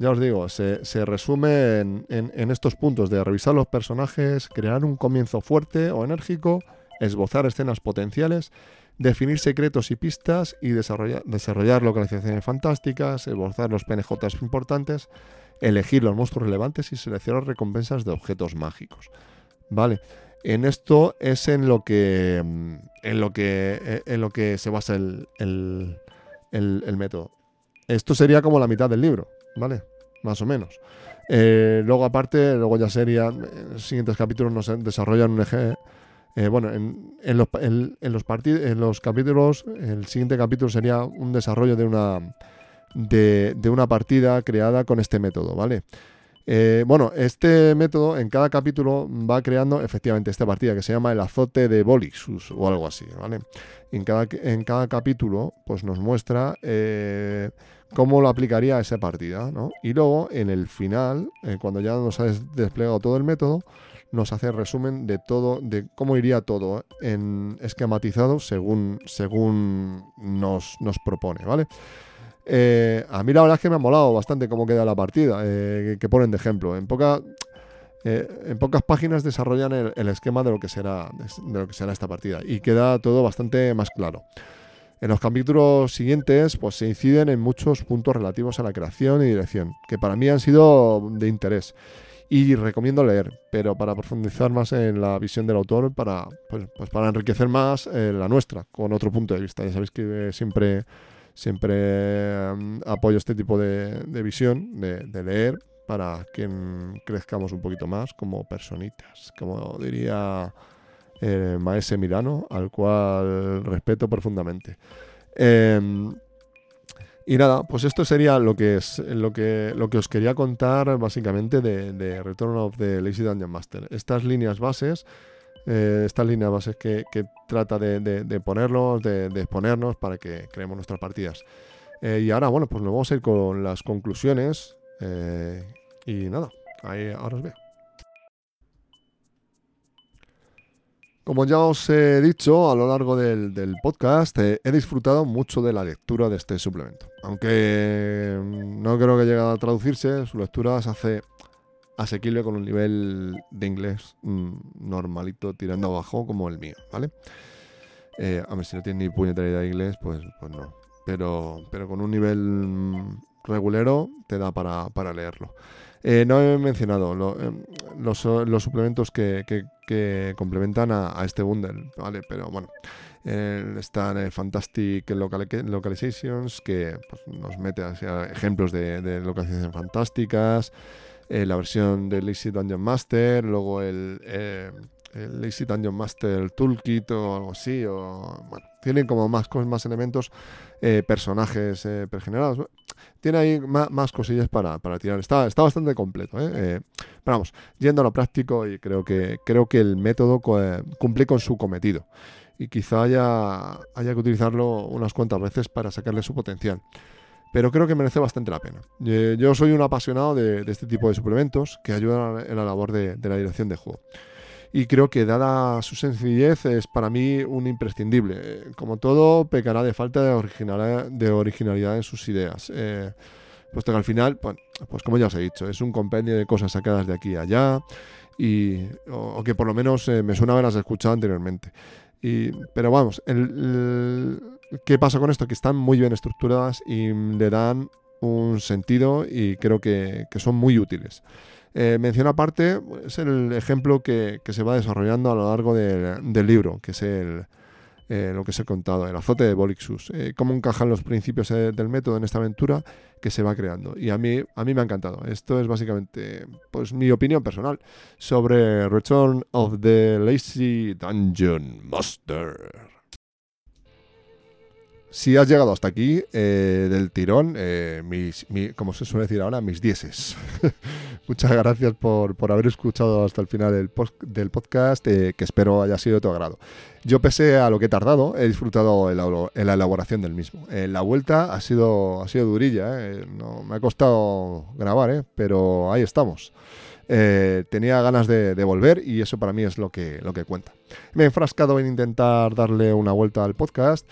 ya os digo, se, se resume en, en- estos puntos de revisar los personajes, crear un comienzo fuerte o enérgico, esbozar escenas potenciales, definir secretos y pistas y desarrollar, desarrollar localizaciones fantásticas, esbozar los PNJs importantes, elegir los monstruos relevantes y seleccionar recompensas de objetos mágicos. Vale. En esto es en lo que mm, en lo que eh, en lo que se basa el, el- el- método. Esto sería como la mitad del libro, ¿vale? Más o menos. Eh, luego aparte, luego ya sería los siguientes capítulos nos desarrollan un eje. eh, bueno, en, en los, en- en los capítulos, el siguiente capítulo sería un desarrollo de una de, una partida creada con este método, ¿vale? Eh, bueno, este método en cada capítulo va creando efectivamente esta partida que se llama el azote de Bolixus o algo así, ¿vale? En cada, en cada capítulo pues nos muestra eh, cómo lo aplicaría a esa partida, ¿no? Y luego en el final, eh, cuando ya nos ha des- desplegado todo el método, nos hace resumen de todo, de cómo iría todo en esquematizado según, según nos, nos propone, ¿vale? Eh, a mí la verdad es que me ha molado bastante cómo queda la partida, eh, que, ponen de ejemplo. En, eh, pocas páginas desarrollan el, esquema de lo, que será, de lo que será esta partida y queda todo bastante más claro. En los capítulos siguientes pues, se inciden en muchos puntos relativos a la creación y dirección, que para mí han sido de interés. Y recomiendo leer, pero para profundizar más en la visión del autor, para, pues, pues para enriquecer más la nuestra, con otro punto de vista. Ya sabéis que siempre siempre mm, apoyo este tipo de, visión, de, leer, para que mm, crezcamos un poquito más como personitas, como diría Maese Milano, al cual respeto profundamente. Em, y nada, pues esto sería lo que es lo que, lo que os quería contar básicamente de, de Return of the Lazy Dungeon Master. Estas líneas bases eh, estas líneas bases que, trata de, de- de ponernos, de, de exponernos para que creemos nuestras partidas. Eh, y ahora, bueno, pues nos vamos a ir con las conclusiones. eh, y nada, ahí ahora os veo. Como ya os he dicho a lo largo del, podcast, he disfrutado mucho de la lectura de este suplemento. Aunque mm, no creo que llegue a traducirse, su lectura se hace asequible con un nivel de inglés mm, normalito tirando abajo como el mío, ¿vale? Eh, a ver, si no tienes ni puñetera idea de inglés, pues, pues no. Pero, pero con un nivel mm, regulero te da para, para leerlo. Eh, no he mencionado em, los, los suplementos que, que- complementan a, este bundle, ¿vale? Pero bueno, eh, están eh, Fantastic Locali- Localizations, que pues, nos mete ejemplos de, de localizaciones fantásticas, eh, la versión de Lazy Dungeon Master, luego el, eh, el Lazy Dungeon Master Toolkit o algo así. O, bueno, tienen como más, más elementos, eh, personajes eh, pregenerados. Tiene ahí más, cosillas para, para, tirar. Está, está bastante completo. pero vamos, yendo a lo práctico y creo que, creo que el método cumple con su cometido. Y quizá haya, haya que utilizarlo unas cuantas veces para sacarle su potencial pero creo que merece bastante la pena. Yo soy un apasionado de, este tipo de suplementos que ayudan en la labor de, de la dirección de juego y creo que dada su sencillez es para mí un imprescindible. Como todo, pecará de falta de originalidad, de originalidad en sus ideas. Eh, puesto que al final, pues, pues, como ya os he dicho, es un compendio de cosas sacadas de aquí y allá, y, o, que por lo menos eh, me suena haberlas escuchado anteriormente. Y, pero vamos, ¿qué pasa con esto? Que están muy bien estructuradas y le dan un sentido y creo que, que son muy útiles. Eh, mención aparte es el ejemplo que, se va desarrollando a lo largo del libro, que es el, eh, lo que os he contado, el azote de Bolixus. Eh, cómo encajan los principios eh, del método en esta aventura que se va creando. Y a mí, a mí me ha encantado. Esto es básicamente pues, mi opinión personal sobre Return of the Lazy Dungeon Master. Si has llegado hasta aquí eh, del tirón, eh, como se suele decir ahora, mis dieces. Muchas gracias por, haber escuchado hasta el final del, del podcast, eh, que espero haya sido de tu agrado. Yo, pese a lo que he tardado, he disfrutado en la, elaboración del mismo. la vuelta ha sido, ha sido durilla, no, me ha costado grabar, pero ahí estamos. tenía ganas de, de, volver y eso para mí es lo que, lo que cuenta. Me he enfrascado en intentar darle una vuelta al podcast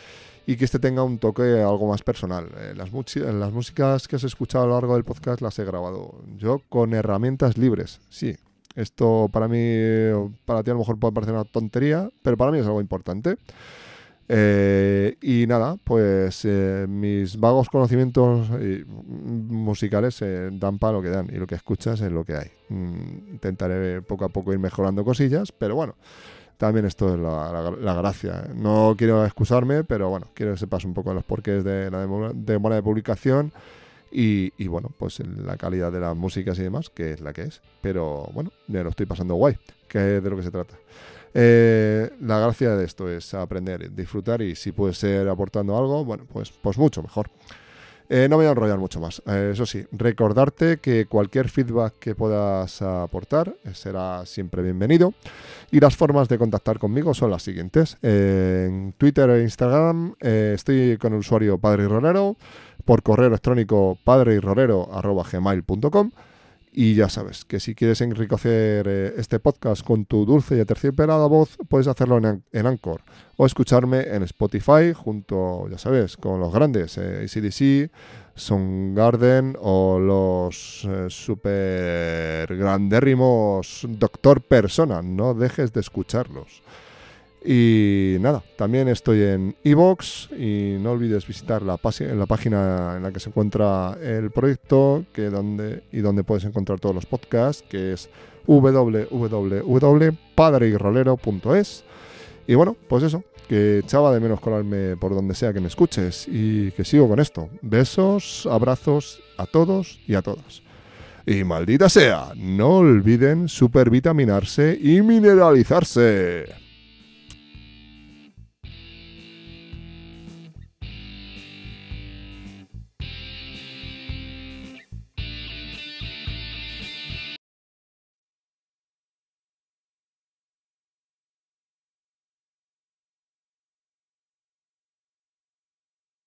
y que este tenga un toque algo más personal. Eh, las, las músicas que has escuchado a lo largo del podcast las he grabado yo con herramientas libres, sí. Esto para mí, para ti a lo mejor puede parecer una tontería, pero para mí es algo importante. Eh, y nada, pues eh, mis vagos conocimientos musicales dan para lo que dan y lo que escuchas es lo que hay. Mm, intentaré poco a poco ir mejorando cosillas, pero bueno, también esto es la, gracia. No quiero excusarme, pero bueno, quiero que sepas un poco los porqués de la demora de publicación y, bueno, pues la calidad de las músicas y demás, que es la que es. Pero bueno, ya lo estoy pasando guay, que es de lo que se trata. Eh, la gracia de esto es aprender, disfrutar y si puede ser aportando algo, bueno, pues, pues mucho mejor. Eh, no me voy a enrollar mucho más. Eh, eso sí, recordarte que cualquier feedback que puedas aportar eh, será siempre bienvenido. Y las formas de contactar conmigo son las siguientes. en Twitter e Instagram estoy con el usuario Padre y Rolero. Por correo electrónico padreyrolero.gmail.com y ya sabes que si quieres enriquecer eh, este podcast con tu dulce y aterciopelada voz, puedes hacerlo en, en, Anchor o escucharme en Spotify junto, ya sabes, con los grandes, eh, ACDC, Garden o los eh, super grandérrimos Doctor Persona. No dejes de escucharlos. Y nada, también estoy en Evox y no olvides visitar la, la página en la que se encuentra el proyecto que donde, y donde puedes encontrar todos los podcasts, que es www.padreirolero.es. Y bueno, pues eso, que echaba de menos colarme por donde sea que me escuches y que sigo con esto. Besos, abrazos a todos y a todas. Y maldita sea, no olviden supervitaminarse y mineralizarse.